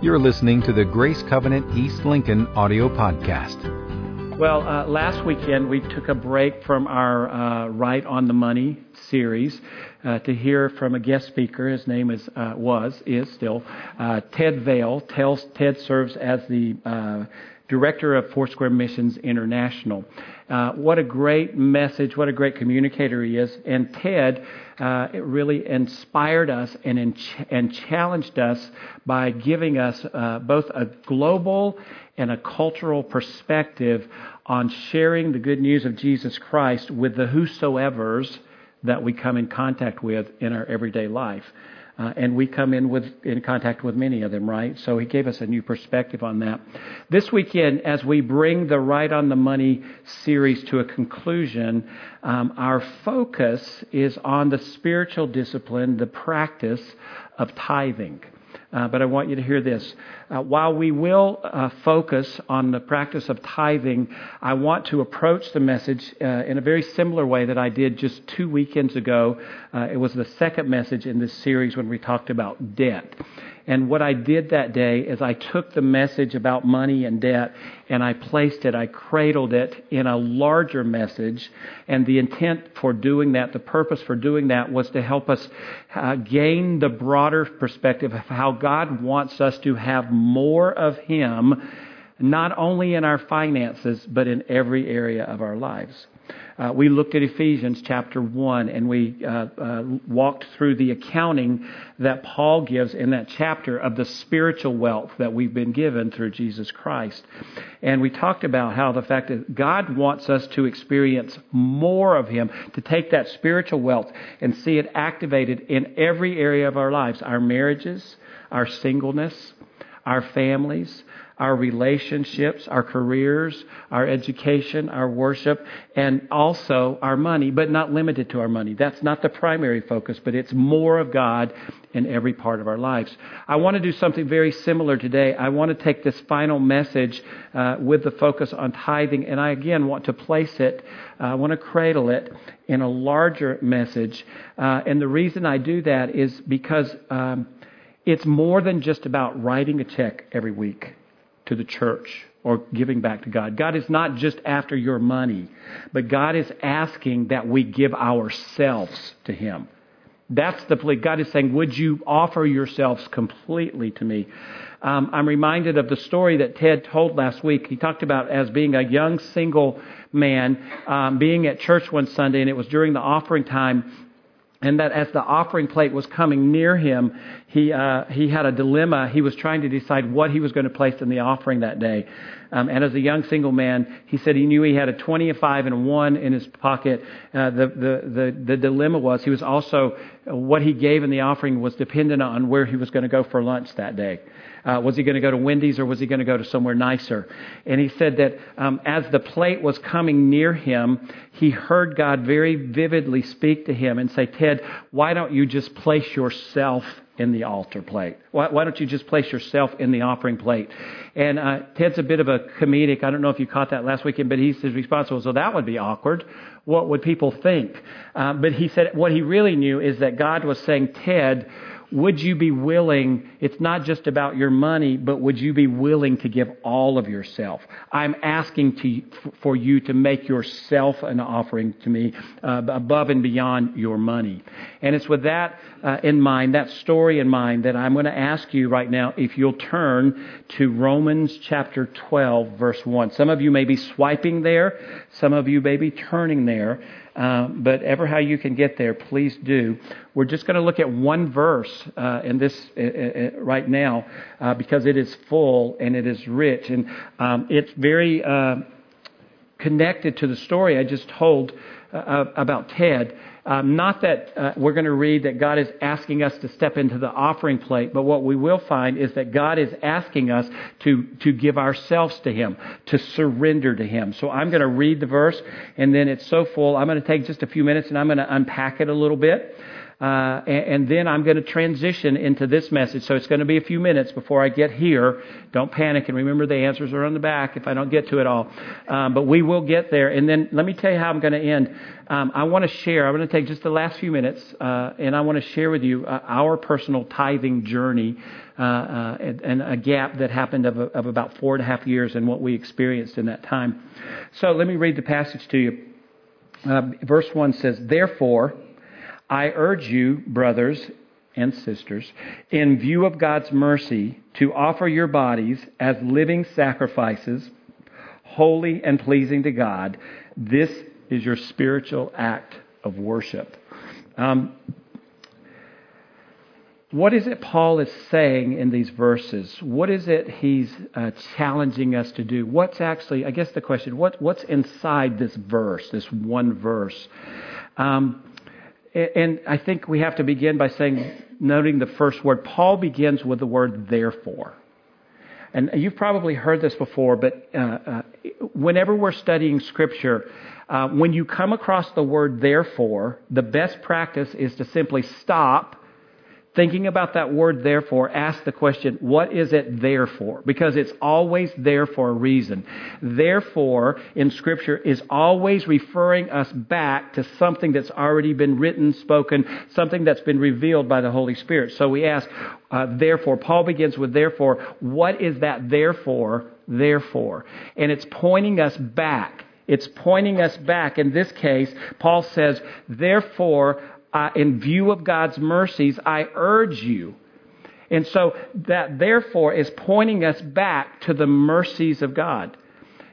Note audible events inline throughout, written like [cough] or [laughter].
You're listening to the Grace Covenant East Lincoln audio podcast. Well, uh, last weekend we took a break from our uh, Right on the Money series uh, to hear from a guest speaker. His name is uh, was is still uh, Ted Vail. Ted serves as the uh, director of Foursquare Missions International. Uh, what a great message, what a great communicator he is. And Ted uh, really inspired us and, in, and challenged us by giving us uh, both a global and a cultural perspective on sharing the good news of Jesus Christ with the whosoever's that we come in contact with in our everyday life. Uh, and we come in with in contact with many of them, right? So he gave us a new perspective on that. This weekend, as we bring the Right on the Money series to a conclusion, um, our focus is on the spiritual discipline, the practice of tithing. Uh, but I want you to hear this. Uh, while we will uh, focus on the practice of tithing, I want to approach the message uh, in a very similar way that I did just two weekends ago. Uh, it was the second message in this series when we talked about debt. And what I did that day is I took the message about money and debt and I placed it, I cradled it in a larger message. And the intent for doing that, the purpose for doing that was to help us uh, gain the broader perspective of how God wants us to have more of Him, not only in our finances, but in every area of our lives. Uh, we looked at Ephesians chapter 1 and we uh, uh, walked through the accounting that Paul gives in that chapter of the spiritual wealth that we've been given through Jesus Christ. And we talked about how the fact that God wants us to experience more of Him, to take that spiritual wealth and see it activated in every area of our lives our marriages, our singleness, our families, our relationships, our careers, our education, our worship, and also our money, but not limited to our money. That's not the primary focus, but it's more of God in every part of our lives. I want to do something very similar today. I want to take this final message uh, with the focus on tithing, and I again want to place it, uh, I want to cradle it in a larger message. Uh, and the reason I do that is because um, it's more than just about writing a check every week to the church or giving back to God. God is not just after your money, but God is asking that we give ourselves to Him. That's the plea. God is saying, Would you offer yourselves completely to me? Um, I'm reminded of the story that Ted told last week. He talked about as being a young single man, um, being at church one Sunday, and it was during the offering time and that as the offering plate was coming near him, he, uh, he had a dilemma. He was trying to decide what he was going to place in the offering that day. Um, and as a young single man, he said he knew he had a 20, a 5, and a 1 in his pocket. Uh, the, the, the, the dilemma was he was also, what he gave in the offering was dependent on where he was going to go for lunch that day. Uh, was he going to go to Wendy's or was he going to go to somewhere nicer? And he said that um, as the plate was coming near him, he heard God very vividly speak to him and say, Ted, why don't you just place yourself in the altar plate? Why, why, don't you just place yourself in the offering plate? And uh, Ted's a bit of a comedic. I don't know if you caught that last weekend, but he's his response was, "Well, that would be awkward. What would people think?" Uh, but he said what he really knew is that God was saying, "Ted." Would you be willing, it's not just about your money, but would you be willing to give all of yourself? I'm asking to, for you to make yourself an offering to me uh, above and beyond your money. And it's with that uh, in mind, that story in mind, that I'm going to ask you right now if you'll turn to Romans chapter 12, verse 1. Some of you may be swiping there, some of you may be turning there. Uh, but ever how you can get there, please do. We're just going to look at one verse uh, in this uh, uh, right now uh, because it is full and it is rich and um, it's very connected to the story I just told about Ted. Um, not that uh, we're going to read that God is asking us to step into the offering plate, but what we will find is that God is asking us to, to give ourselves to Him, to surrender to Him. So I'm going to read the verse, and then it's so full, I'm going to take just a few minutes and I'm going to unpack it a little bit. Uh, and, and, then I'm going to transition into this message. So it's going to be a few minutes before I get here. Don't panic, and remember the answers are on the back if I don't get to it all. Um, but we will get there. And then let me tell you how I'm going to end. Um, I want to share. I'm going to take just the last few minutes, uh, and I want to share with you uh, our personal tithing journey uh, uh, and, and, a gap that happened of, of about four and a half years and what we experienced in that time. So let me read the passage to you. Uh, verse 1 says, Therefore, I urge you, brothers and sisters, in view of God's mercy, to offer your bodies as living sacrifices, holy and pleasing to God. This is your spiritual act of worship. Um, what is it Paul is saying in these verses? What is it he's uh, challenging us to do? What's actually, I guess the question, what, what's inside this verse, this one verse? Um, and I think we have to begin by saying, noting the first word. Paul begins with the word therefore. And you've probably heard this before, but uh, uh, whenever we're studying Scripture, uh, when you come across the word therefore, the best practice is to simply stop thinking about that word therefore, ask the question, what is it there for? Because it's always there for a reason. Therefore, in Scripture, is always referring us back to something that's already been written, spoken, something that's been revealed by the Holy Spirit. So we ask, uh, therefore, Paul begins with therefore, what is that therefore, therefore? And it's pointing us back. It's pointing us back. In this case, Paul says, therefore, uh, in view of God's mercies, I urge you. And so that therefore is pointing us back to the mercies of God.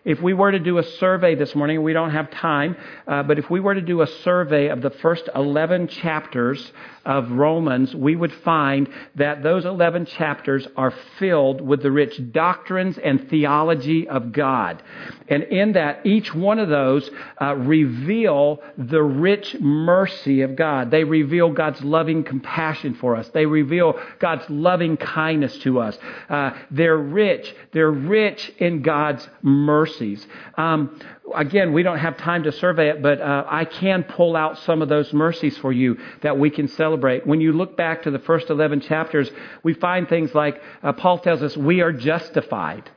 If we were to do a survey this morning, we don't have time, uh, but if we were to do a survey of the first 11 chapters of Romans, we would find that those 11 chapters are filled with the rich doctrines and theology of God. And in that, each one of those uh, reveal the rich mercy of God. They reveal God's loving compassion for us. They reveal God's loving kindness to us. Uh, they're rich. They're rich in God's mercies. Um, again, we don't have time to survey it, but uh, I can pull out some of those mercies for you that we can celebrate. When you look back to the first 11 chapters, we find things like uh, Paul tells us we are justified.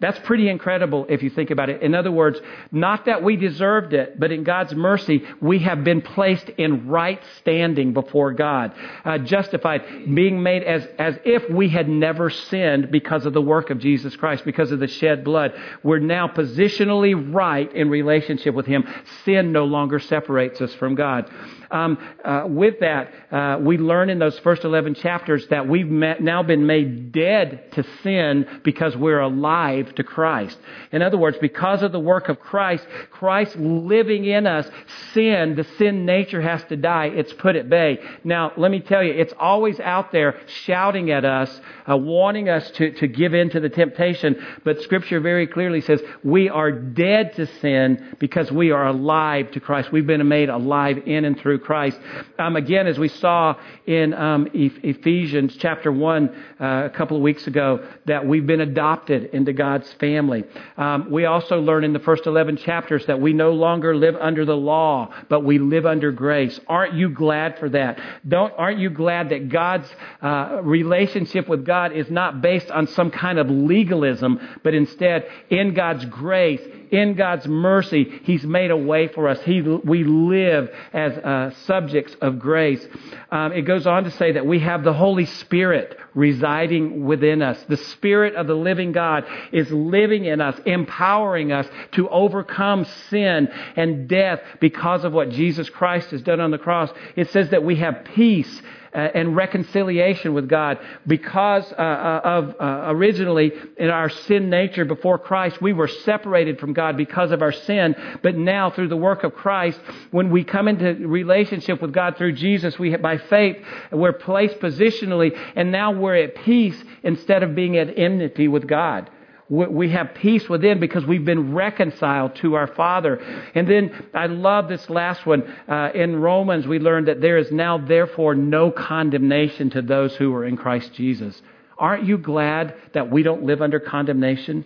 That's pretty incredible if you think about it. In other words, not that we deserved it, but in God's mercy, we have been placed in right standing before God, uh, justified, being made as, as if we had never sinned because of the work of Jesus Christ, because of the shed blood. We're now positionally right in relationship with Him. Sin no longer separates us from God um, uh, with that, uh, we learn in those first 11 chapters that we've met, now been made dead to sin because we're alive to Christ. In other words, because of the work of Christ, Christ living in us, sin, the sin nature has to die. It's put at bay. Now, let me tell you, it's always out there shouting at us, uh, wanting us to, to give in to the temptation. But Scripture very clearly says we are dead to sin because we are alive to Christ. We've been made alive in and through Christ. Um, again, as we saw in um, Ephesians chapter 1 uh, a couple of weeks ago, that we've been adopted into God's family. Um, we also learn in the first 11 chapters that we no longer live under the law, but we live under grace. Aren't you glad for that? Don't, aren't you glad that God's uh, relationship with God is not based on some kind of legalism, but instead in God's grace, in God's mercy, He's made a way for us. He, we live as uh, subjects of grace. Um, it goes on to say that we have the Holy Spirit residing within us. The Spirit of the living God is living in us, empowering us to overcome sin and death because of what Jesus Christ has done on the cross. It says that we have peace and reconciliation with God because uh, uh, of uh, originally in our sin nature before Christ, we were separated from God because of our sin. But now through the work of Christ, when we come into relationship with God through Jesus, we by faith we're placed positionally, and now we're at peace instead of being at enmity with God we have peace within because we've been reconciled to our Father. And then I love this last one. Uh, in Romans, we learned that there is now, therefore, no condemnation to those who are in Christ Jesus. Aren't you glad that we don't live under condemnation?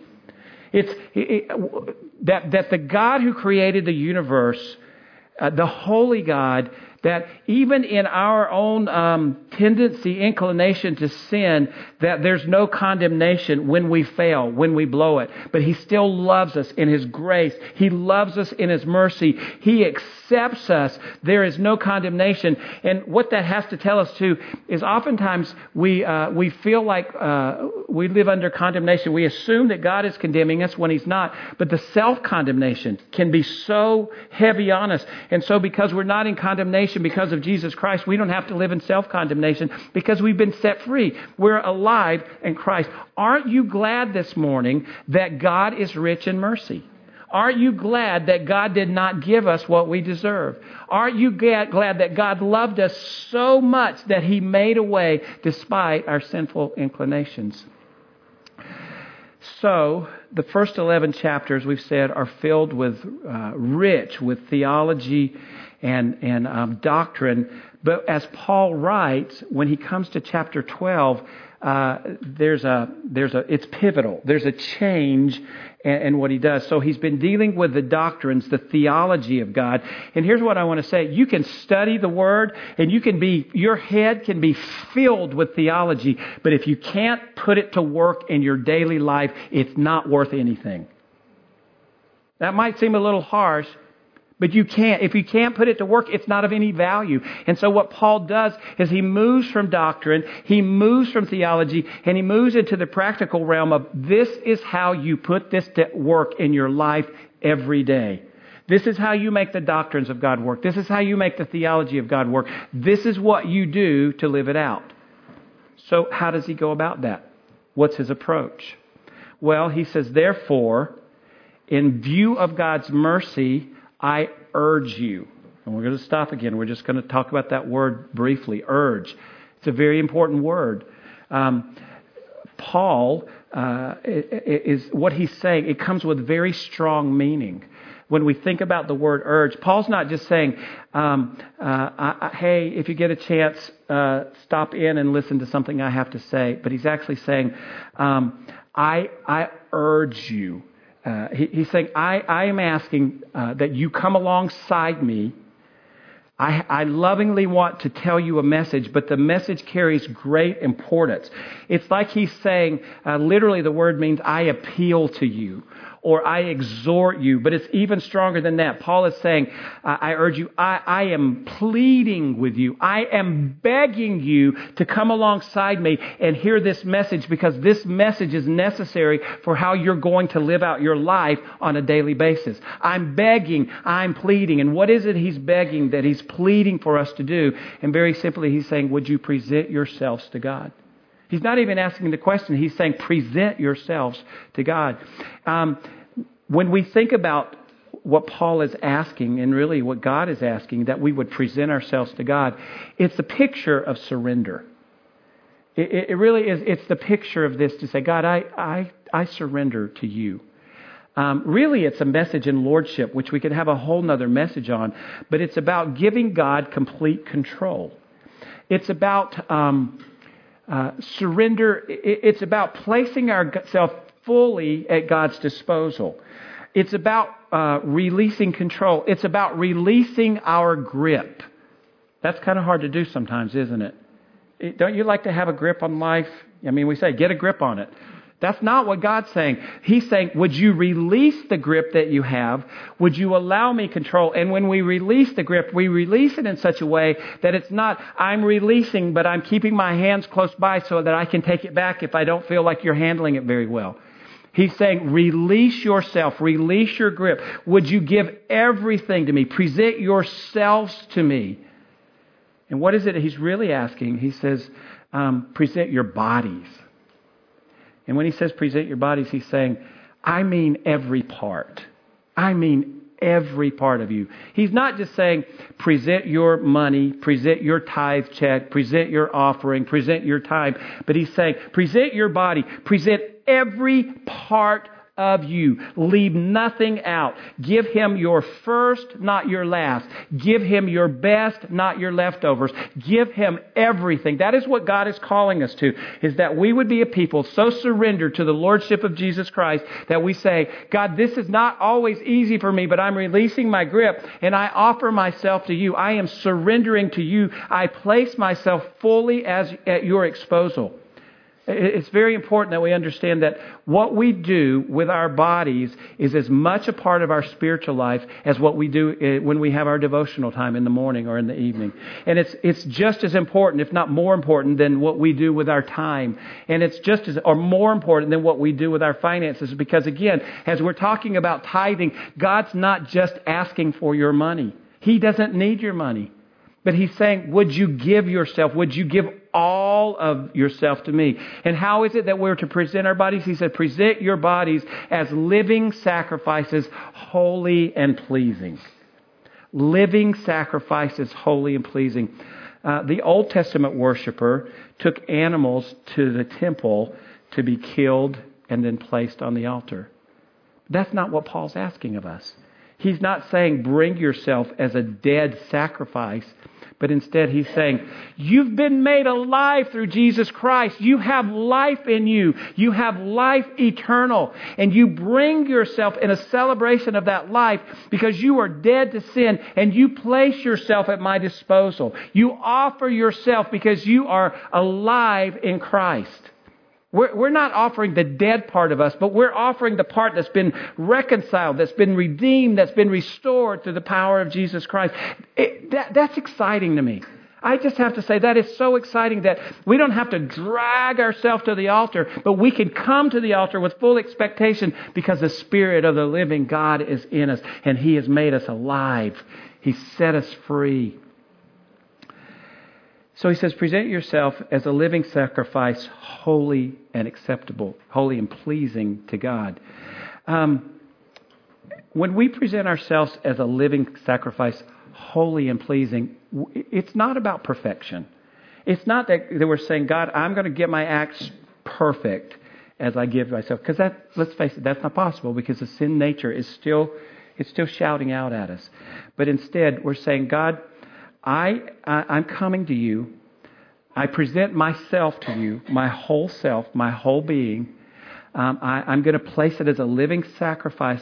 It's it, that, that the God who created the universe, uh, the holy God, that even in our own um, tendency, inclination to sin, that there's no condemnation when we fail, when we blow it. But He still loves us in His grace. He loves us in His mercy. He accepts us. There is no condemnation. And what that has to tell us too is oftentimes we uh, we feel like uh, we live under condemnation. We assume that God is condemning us when He's not. But the self condemnation can be so heavy on us. And so because we're not in condemnation because of Jesus Christ, we don't have to live in self condemnation because we've been set free. We're alive in Christ. Aren't you glad this morning that God is rich in mercy? Aren't you glad that God did not give us what we deserve? Aren't you glad that God loved us so much that He made a way despite our sinful inclinations? So, the first 11 chapters, we've said, are filled with uh, rich with theology and, and um, doctrine. But as Paul writes, when he comes to chapter 12, uh, there's a, there's a, it's pivotal. There's a change in what he does. So he's been dealing with the doctrines, the theology of God. And here's what I want to say. You can study the Word and you can be, your head can be filled with theology, but if you can't put it to work in your daily life, it's not worth anything. That might seem a little harsh, but you can't. If you can't put it to work, it's not of any value. And so what Paul does is he moves from doctrine, he moves from theology, and he moves into the practical realm of this is how you put this to work in your life every day. This is how you make the doctrines of God work. This is how you make the theology of God work. This is what you do to live it out. So how does he go about that? What's his approach? Well, he says, therefore, in view of God's mercy, I urge you. And we're going to stop again. We're just going to talk about that word briefly urge. It's a very important word. Um, Paul uh, is what he's saying, it comes with very strong meaning. When we think about the word urge, Paul's not just saying, um, uh, I, I, hey, if you get a chance, uh, stop in and listen to something I have to say. But he's actually saying, um, I, I urge you uh, he, he's saying, I, I am asking uh, that you come alongside me. I, I lovingly want to tell you a message, but the message carries great importance. It's like he's saying, uh, literally, the word means, I appeal to you or I exhort you. But it's even stronger than that. Paul is saying, I urge you, I, I am pleading with you. I am begging you to come alongside me and hear this message because this message is necessary for how you're going to live out your life on a daily basis. I'm begging, I'm pleading. And what is it he's begging that he's pleading for us to do? And very simply, he's saying, Would you present yourselves to God? He's not even asking the question. He's saying, present yourselves to God. Um, when we think about what Paul is asking, and really what God is asking, that we would present ourselves to God, it's a picture of surrender. It, it really is. It's the picture of this to say, God, I, I, I surrender to you. Um, really, it's a message in lordship, which we could have a whole nother message on, but it's about giving God complete control. It's about um, uh, surrender, it's about placing ourselves fully at God's disposal. It's about uh, releasing control. It's about releasing our grip. That's kind of hard to do sometimes, isn't it? Don't you like to have a grip on life? I mean, we say, get a grip on it. That's not what God's saying. He's saying, would you release the grip that you have? Would you allow me control? And when we release the grip, we release it in such a way that it's not, I'm releasing, but I'm keeping my hands close by so that I can take it back if I don't feel like you're handling it very well. He's saying, release yourself, release your grip. Would you give everything to me? Present yourselves to me. And what is it he's really asking? He says, um, present your bodies. And when he says present your bodies, he's saying, I mean every part. I mean every part of you. He's not just saying present your money, present your tithe check, present your offering, present your time, but he's saying present your body, present every part of you. Leave nothing out. Give him your first, not your last. Give him your best, not your leftovers. Give him everything. That is what God is calling us to, is that we would be a people so surrendered to the Lordship of Jesus Christ that we say, God, this is not always easy for me, but I'm releasing my grip and I offer myself to you. I am surrendering to you. I place myself fully as at your disposal. It's very important that we understand that what we do with our bodies is as much a part of our spiritual life as what we do eh, when we have our devotional time in the morning or in the evening. And it's, it's just as important, if not more important, than what we do with our time. And it's just as, or more important than what we do with our finances. Because again, as we're talking about tithing, God's not just asking for your money. He doesn't need your money. But he's saying, would you give yourself? Would you give all of yourself to me? And how is it that we're to present our bodies? He said, present your bodies as living sacrifices, holy and pleasing. Living sacrifices, holy and pleasing. Uh, the Old Testament worshiper took animals to the temple to be killed and then placed on the altar. That's not what Paul's asking of us. He's not saying bring yourself as a dead sacrifice, but instead he's saying, You've been made alive through Jesus Christ. You have life in you. You have life eternal. And you bring yourself in a celebration of that life because you are dead to sin and you place yourself at my disposal. You offer yourself because you are alive in Christ. We're, we're not offering the dead part of us, but we're offering the part that's been reconciled, that's been redeemed, that's been restored through the power of Jesus Christ. It, that, that's exciting to me. I just have to say that is so exciting that we don't have to drag ourselves to the altar, but we can come to the altar with full expectation because the Spirit of the living God is in us and He has made us alive. He set us free. So he says, present yourself as a living sacrifice, holy and acceptable, holy and pleasing to God. Um, when we present ourselves as a living sacrifice, holy and pleasing, it's not about perfection. It's not that, that we're saying, God, I'm going to get my acts perfect as I give myself. Because that, let's face it, that's not possible because the sin nature is still, it's still shouting out at us. But instead, we're saying, God, I, I, I'm coming to you. I present myself to you, my whole self, my whole being. Um, I, am going to place it as a living sacrifice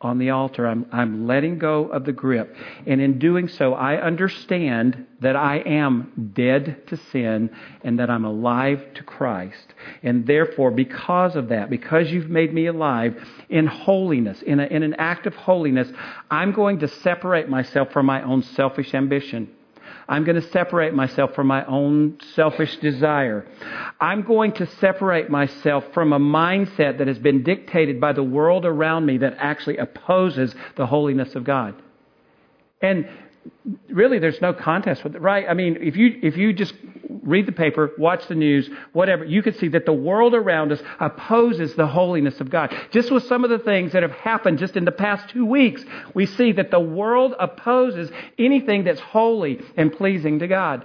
on the altar. I'm, I'm letting go of the grip. And in doing so, I understand that I am dead to sin and that I'm alive to Christ. And therefore, because of that, because you've made me alive in holiness, in, a, in an act of holiness, I'm going to separate myself from my own selfish ambition. I'm going to separate myself from my own selfish desire. I'm going to separate myself from a mindset that has been dictated by the world around me that actually opposes the holiness of God. And really there's no contest with it, right? I mean, if you if you just read the paper, watch the news, whatever, you can see that the world around us opposes the holiness of God. Just with some of the things that have happened just in the past two weeks, we see that the world opposes anything that's holy and pleasing to God.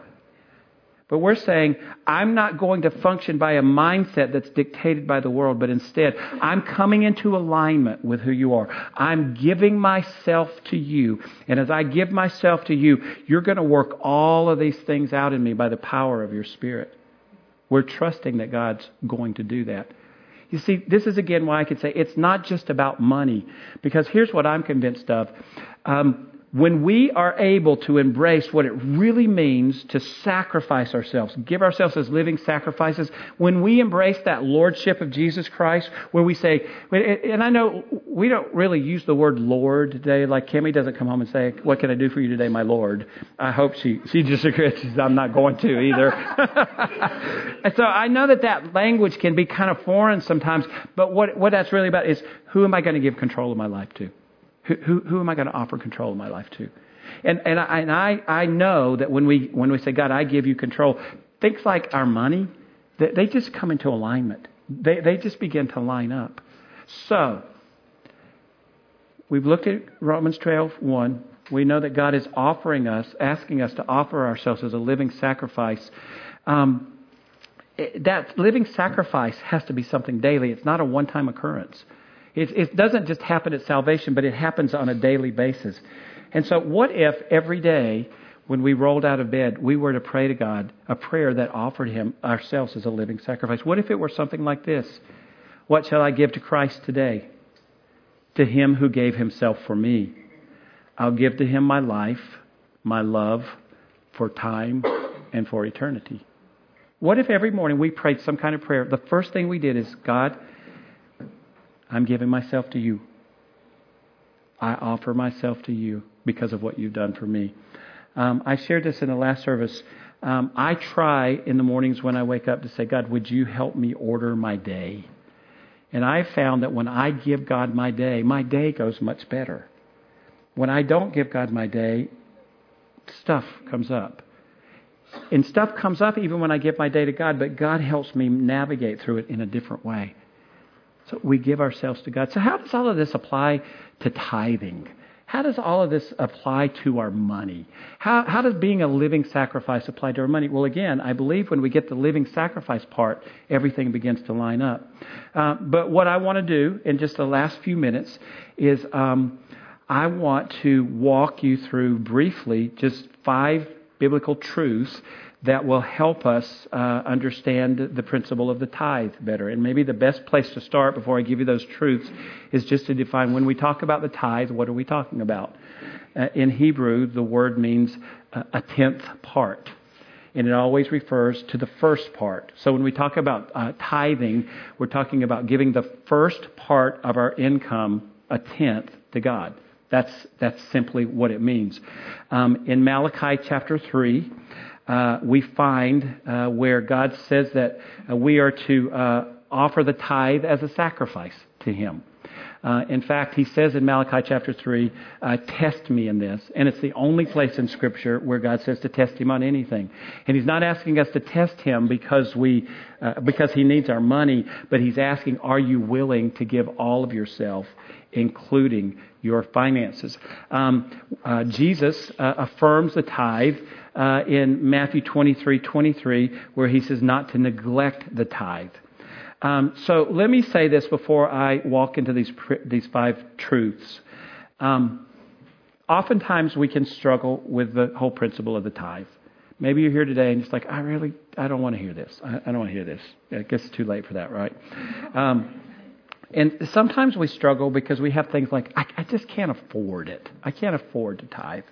But we're saying, I'm not going to function by a mindset that's dictated by the world, but instead, I'm coming into alignment with who you are. I'm giving myself to you. And as I give myself to you, you're going to work all of these things out in me by the power of your Spirit. We're trusting that God's going to do that. You see, this is again why I could say it's not just about money, because here's what I'm convinced of. Um, when we are able to embrace what it really means to sacrifice ourselves, give ourselves as living sacrifices, when we embrace that lordship of Jesus Christ, where we say, and I know we don't really use the word Lord today, like Kimmy doesn't come home and say, What can I do for you today, my Lord? I hope she, she disagrees. I'm not going to either. [laughs] and so I know that that language can be kind of foreign sometimes, but what, what that's really about is who am I going to give control of my life to? Who, who, who am I going to offer control of my life to? And, and, I, and I, I know that when we, when we say, God, I give you control, things like our money, they, they just come into alignment. They, they just begin to line up. So, we've looked at Romans 12, 1. We know that God is offering us, asking us to offer ourselves as a living sacrifice. Um, that living sacrifice has to be something daily. It's not a one time occurrence. It, it doesn't just happen at salvation, but it happens on a daily basis. And so, what if every day when we rolled out of bed, we were to pray to God a prayer that offered Him ourselves as a living sacrifice? What if it were something like this? What shall I give to Christ today? To Him who gave Himself for me. I'll give to Him my life, my love, for time, and for eternity. What if every morning we prayed some kind of prayer? The first thing we did is, God, I'm giving myself to you. I offer myself to you because of what you've done for me. Um, I shared this in the last service. Um, I try in the mornings when I wake up to say, God, would you help me order my day? And I found that when I give God my day, my day goes much better. When I don't give God my day, stuff comes up. And stuff comes up even when I give my day to God, but God helps me navigate through it in a different way. So we give ourselves to God. So, how does all of this apply to tithing? How does all of this apply to our money? How, how does being a living sacrifice apply to our money? Well, again, I believe when we get the living sacrifice part, everything begins to line up. Uh, but what I want to do in just the last few minutes is um, I want to walk you through briefly just five biblical truths that will help us uh, understand the principle of the tithe better. And maybe the best place to start before I give you those truths is just to define when we talk about the tithe, what are we talking about? Uh, in Hebrew, the word means uh, a tenth part. And it always refers to the first part. So when we talk about uh, tithing, we're talking about giving the first part of our income, a tenth, to God. That's, that's simply what it means. Um, in Malachi chapter 3, uh, we find uh, where God says that uh, we are to uh, offer the tithe as a sacrifice to Him. Uh, in fact, he says in Malachi chapter 3, uh, test me in this. And it's the only place in Scripture where God says to test him on anything. And he's not asking us to test him because, we, because he needs our money, but he's asking, are you willing to give all of yourself, including your finances? Um, Jesus affirms the tithe uh, in Matthew 23 23, where he says not to neglect the tithe. Um, so let me say this before I walk into these, these five truths. Um, oftentimes we can struggle with the whole principle of the tithe. Maybe you're here today and it's like, I really, I don't want to hear this. I, I don't want to hear this. I guess it's too late for that, right? And sometimes we struggle because we have things like, I, I just can't afford it. I can't afford to tithe.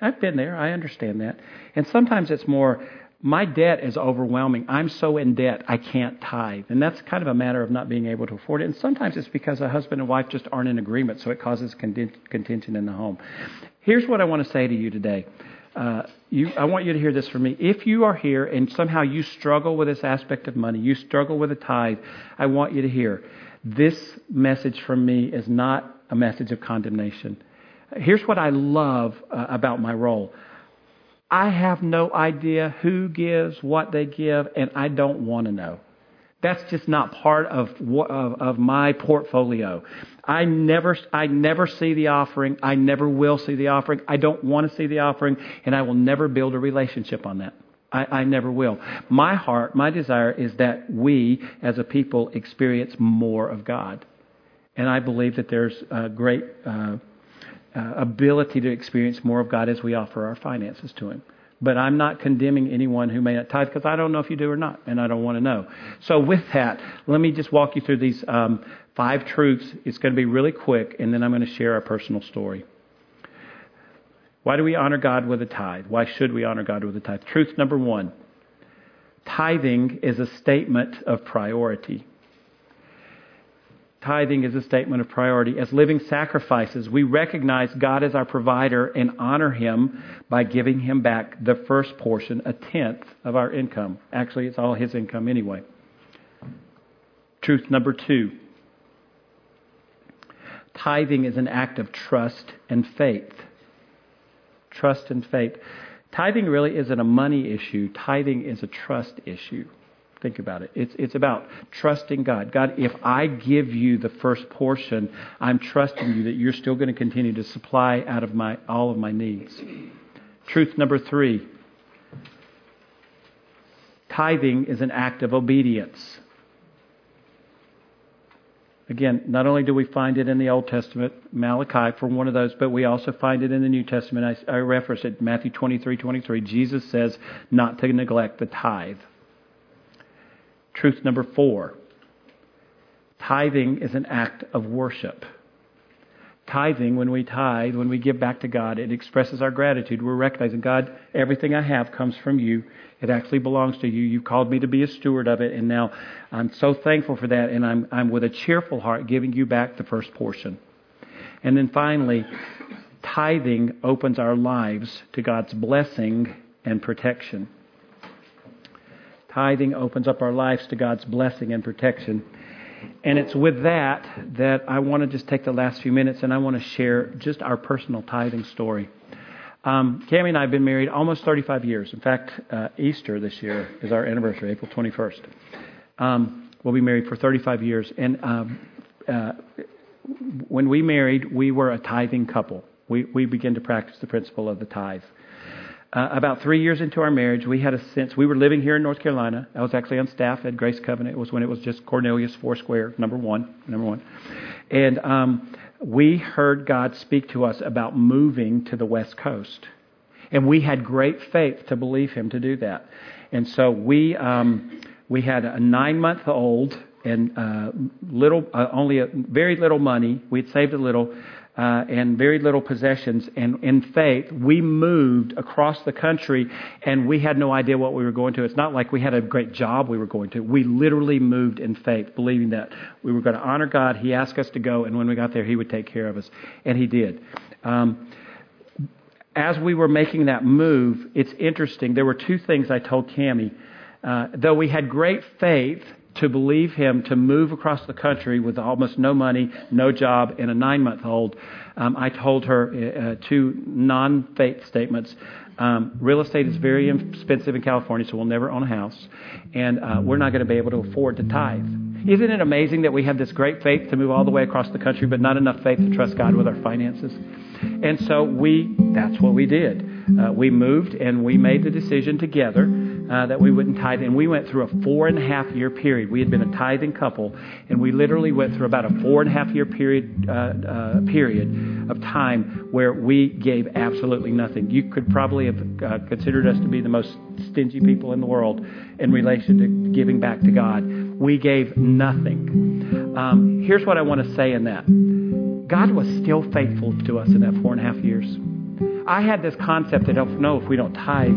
I've been there. I understand that. And sometimes it's more, my debt is overwhelming. I'm so in debt, I can't tithe. And that's kind of a matter of not being able to afford it. And sometimes it's because a husband and wife just aren't in agreement, so it causes contention in the home. Here's what I want to say to you today. Uh, you, I want you to hear this from me. If you are here and somehow you struggle with this aspect of money, you struggle with a tithe, I want you to hear this message from me is not a message of condemnation. Here's what I love uh, about my role. I have no idea who gives, what they give, and I don't want to know. That's just not part of, of, of my portfolio. I never, I never see the offering. I never will see the offering. I don't want to see the offering, and I will never build a relationship on that. I, I, never will. My heart, my desire is that we as a people experience more of God. And I believe that there's a great uh, uh, ability to experience more of God as we offer our finances to Him. But I'm not condemning anyone who may not tithe because I don't know if you do or not, and I don't want to know. So, with that, let me just walk you through these um, five truths. It's going to be really quick, and then I'm going to share a personal story. Why do we honor God with a tithe? Why should we honor God with a tithe? Truth number one tithing is a statement of priority. Tithing is a statement of priority. As living sacrifices, we recognize God as our provider and honor Him by giving Him back the first portion, a tenth of our income. Actually, it's all His income anyway. Truth number two tithing is an act of trust and faith. Trust and faith. Tithing really isn't a money issue, tithing is a trust issue. Think about it. It's, it's about trusting God. God, if I give you the first portion, I'm trusting you that you're still going to continue to supply out of my, all of my needs. Truth number three tithing is an act of obedience. Again, not only do we find it in the Old Testament, Malachi for one of those, but we also find it in the New Testament. I, I reference it, Matthew 23 23. Jesus says not to neglect the tithe. Truth number four tithing is an act of worship. Tithing, when we tithe, when we give back to God, it expresses our gratitude. We're recognizing, God, everything I have comes from you. It actually belongs to you. You've called me to be a steward of it, and now I'm so thankful for that, and I'm, I'm with a cheerful heart giving you back the first portion. And then finally, tithing opens our lives to God's blessing and protection. Tithing opens up our lives to God's blessing and protection. And it's with that that I want to just take the last few minutes and I want to share just our personal tithing story. Um, Cami and I have been married almost 35 years. In fact, uh, Easter this year is our anniversary, April 21st. Um, we'll be married for 35 years. And um, uh, when we married, we were a tithing couple. We, we began to practice the principle of the tithe. Uh, about three years into our marriage, we had a sense. We were living here in North Carolina. I was actually on staff at Grace Covenant. It was when it was just Cornelius Foursquare, number one, number one. And um, we heard God speak to us about moving to the West Coast, and we had great faith to believe Him to do that. And so we um, we had a nine month old and uh, little, uh, only a, very little money. We'd saved a little uh, and very little possessions. And in faith, we moved across the country and we had no idea what we were going to. It's not like we had a great job we were going to. We literally moved in faith, believing that we were going to honor God. He asked us to go, and when we got there, He would take care of us. And He did. Um, as we were making that move, it's interesting. There were two things I told Cami. Uh, though we had great faith, to believe him to move across the country with almost no money, no job, and a nine month old. Um, I told her uh, two non faith statements. Um, real estate is very expensive in California, so we'll never own a house, and uh, we're not going to be able to afford to tithe. Isn't it amazing that we have this great faith to move all the way across the country, but not enough faith to trust God with our finances? And so we, that's what we did. Uh, we moved and we made the decision together uh, that we wouldn't tithe. And we went through a four and a half year period. We had been a tithing couple, and we literally went through about a four and a half year period uh, uh, period of time where we gave absolutely nothing. You could probably have uh, considered us to be the most stingy people in the world in relation to giving back to God. We gave nothing. Um, here's what I want to say in that. God was still faithful to us in that four and a half years. I had this concept that, oh, no, if we don't tithe,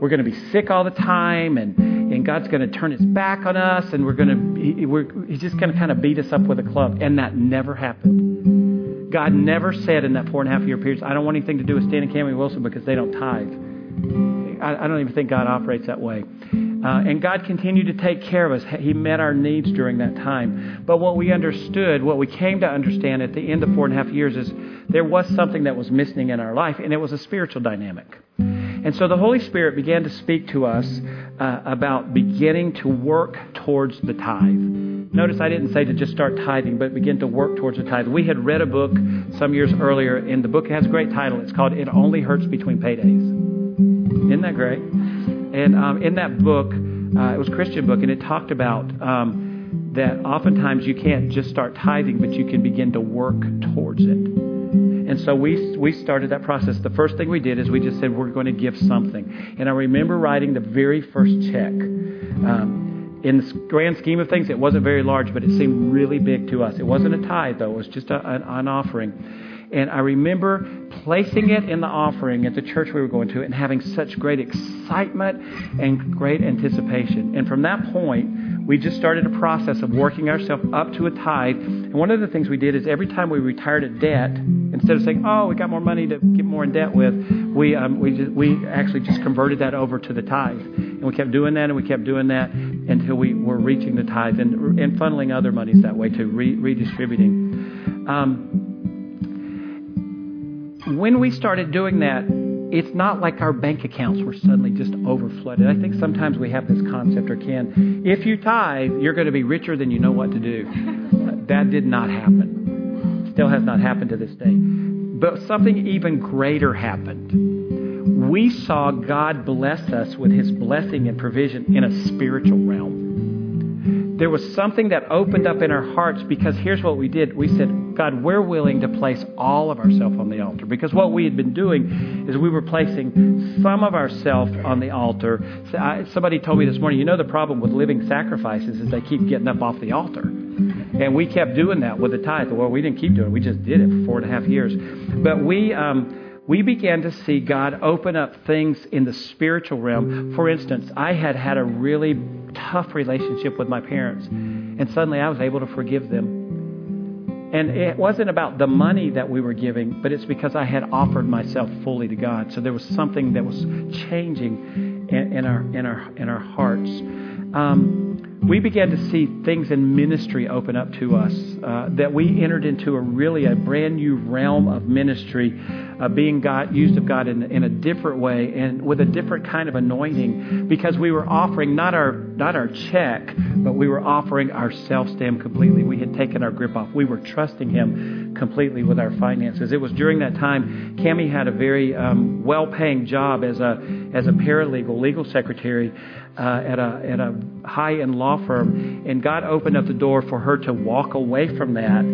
we're going to be sick all the time and, and God's going to turn his back on us and we're going to, he, we're, he's just going to kind of beat us up with a club. And that never happened. God never said in that four and a half year period, I don't want anything to do with Stan and Cammy Wilson because they don't tithe. I, I don't even think God operates that way. Uh, and God continued to take care of us. He met our needs during that time. But what we understood, what we came to understand at the end of four and a half years, is there was something that was missing in our life, and it was a spiritual dynamic. And so the Holy Spirit began to speak to us uh, about beginning to work towards the tithe. Notice I didn't say to just start tithing, but begin to work towards the tithe. We had read a book some years earlier, and the book has a great title. It's called It Only Hurts Between Paydays. Isn't that great? And um, in that book, uh, it was a Christian book, and it talked about um, that oftentimes you can't just start tithing, but you can begin to work towards it. And so we, we started that process. The first thing we did is we just said, we're going to give something. And I remember writing the very first check. Um, in the grand scheme of things, it wasn't very large, but it seemed really big to us. It wasn't a tithe, though, it was just a, an, an offering. And I remember placing it in the offering at the church we were going to and having such great excitement and great anticipation. And from that point, we just started a process of working ourselves up to a tithe. And one of the things we did is every time we retired a debt, instead of saying, "Oh, we got more money to get more in debt with," we um, we just, we actually just converted that over to the tithe, and we kept doing that and we kept doing that until we were reaching the tithe and and funneling other monies that way to re- redistributing. Um, when we started doing that, it's not like our bank accounts were suddenly just overflooded. I think sometimes we have this concept or can. If you tithe, you're going to be richer than you know what to do. [laughs] That did not happen. Still has not happened to this day. But something even greater happened. We saw God bless us with his blessing and provision in a spiritual realm there was something that opened up in our hearts because here's what we did. We said, God, we're willing to place all of ourselves on the altar. Because what we had been doing is we were placing some of ourselves on the altar. Somebody told me this morning, you know, the problem with living sacrifices is they keep getting up off the altar. And we kept doing that with the tithe. Well, we didn't keep doing it. We just did it for four and a half years. But we, um, we began to see God open up things in the spiritual realm. For instance, I had had a really tough relationship with my parents. And suddenly I was able to forgive them. And it wasn't about the money that we were giving, but it's because I had offered myself fully to God. So there was something that was changing in, in our in our in our hearts. Um, we began to see things in ministry open up to us. Uh, that we entered into a really a brand new realm of ministry, uh, being God used of God in, in a different way and with a different kind of anointing, because we were offering not our not our check, but we were offering ourselves to Him completely. We had taken our grip off. We were trusting Him completely with our finances. It was during that time Cami had a very um, well-paying job as a as a paralegal, legal secretary uh, at a at a high-end law firm, and God opened up the door for her to walk away from that,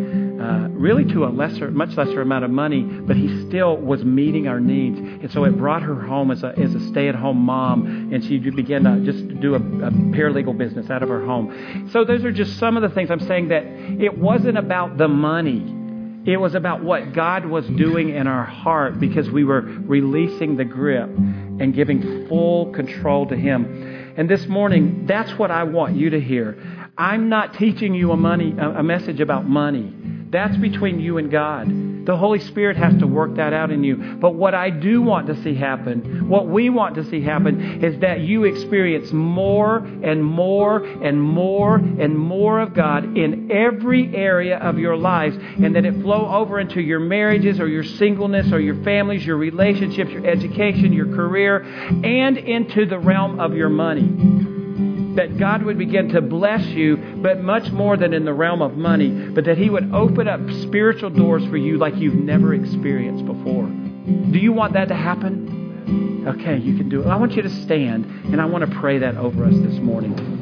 uh, really to a lesser, much lesser amount of money, but He still was meeting our needs, and so it brought her home as a as a stay-at-home mom, and she began to just do a, a paralegal business out of her home. So those are just some of the things I'm saying that it wasn't about the money. It was about what God was doing in our heart because we were releasing the grip and giving full control to Him. And this morning, that's what I want you to hear. I'm not teaching you a money a message about money. That's between you and God. The Holy Spirit has to work that out in you. But what I do want to see happen, what we want to see happen, is that you experience more and more and more and more of God in every area of your lives, and that it flow over into your marriages or your singleness or your families, your relationships, your education, your career, and into the realm of your money that God would begin to bless you, but much more than in the realm of money, but that He would open up spiritual doors for you like you've never experienced before. Do you want that to happen? Okay, you can do it. I want you to stand, and I want to pray that over us this morning.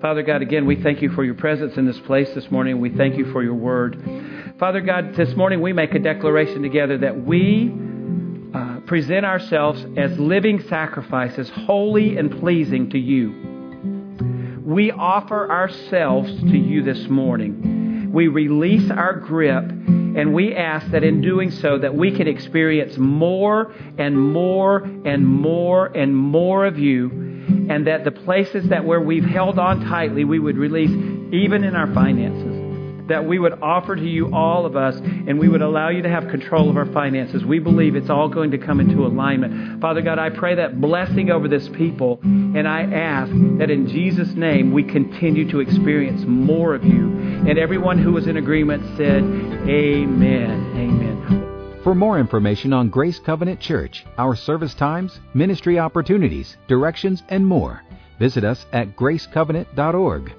Father God, again, we thank you for your presence in this place this morning. We thank you for your word. Father God, this morning we make a declaration together that we present ourselves as living sacrifices, holy and pleasing to you. We offer ourselves to you this morning. We release our grip and we ask that in doing so that we can experience more and more and more and more of you and that the places that where we've held on tightly we would release even in our finances that we would offer to you, all of us, and we would allow you to have control of our finances. We believe it's all going to come into alignment. Father God, I pray that blessing over this people, and I ask that in Jesus' name we continue to experience more of you. And everyone who was in agreement said, Amen. Amen. For more information on Grace Covenant Church, our service times, ministry opportunities, directions, and more, visit us at gracecovenant.org.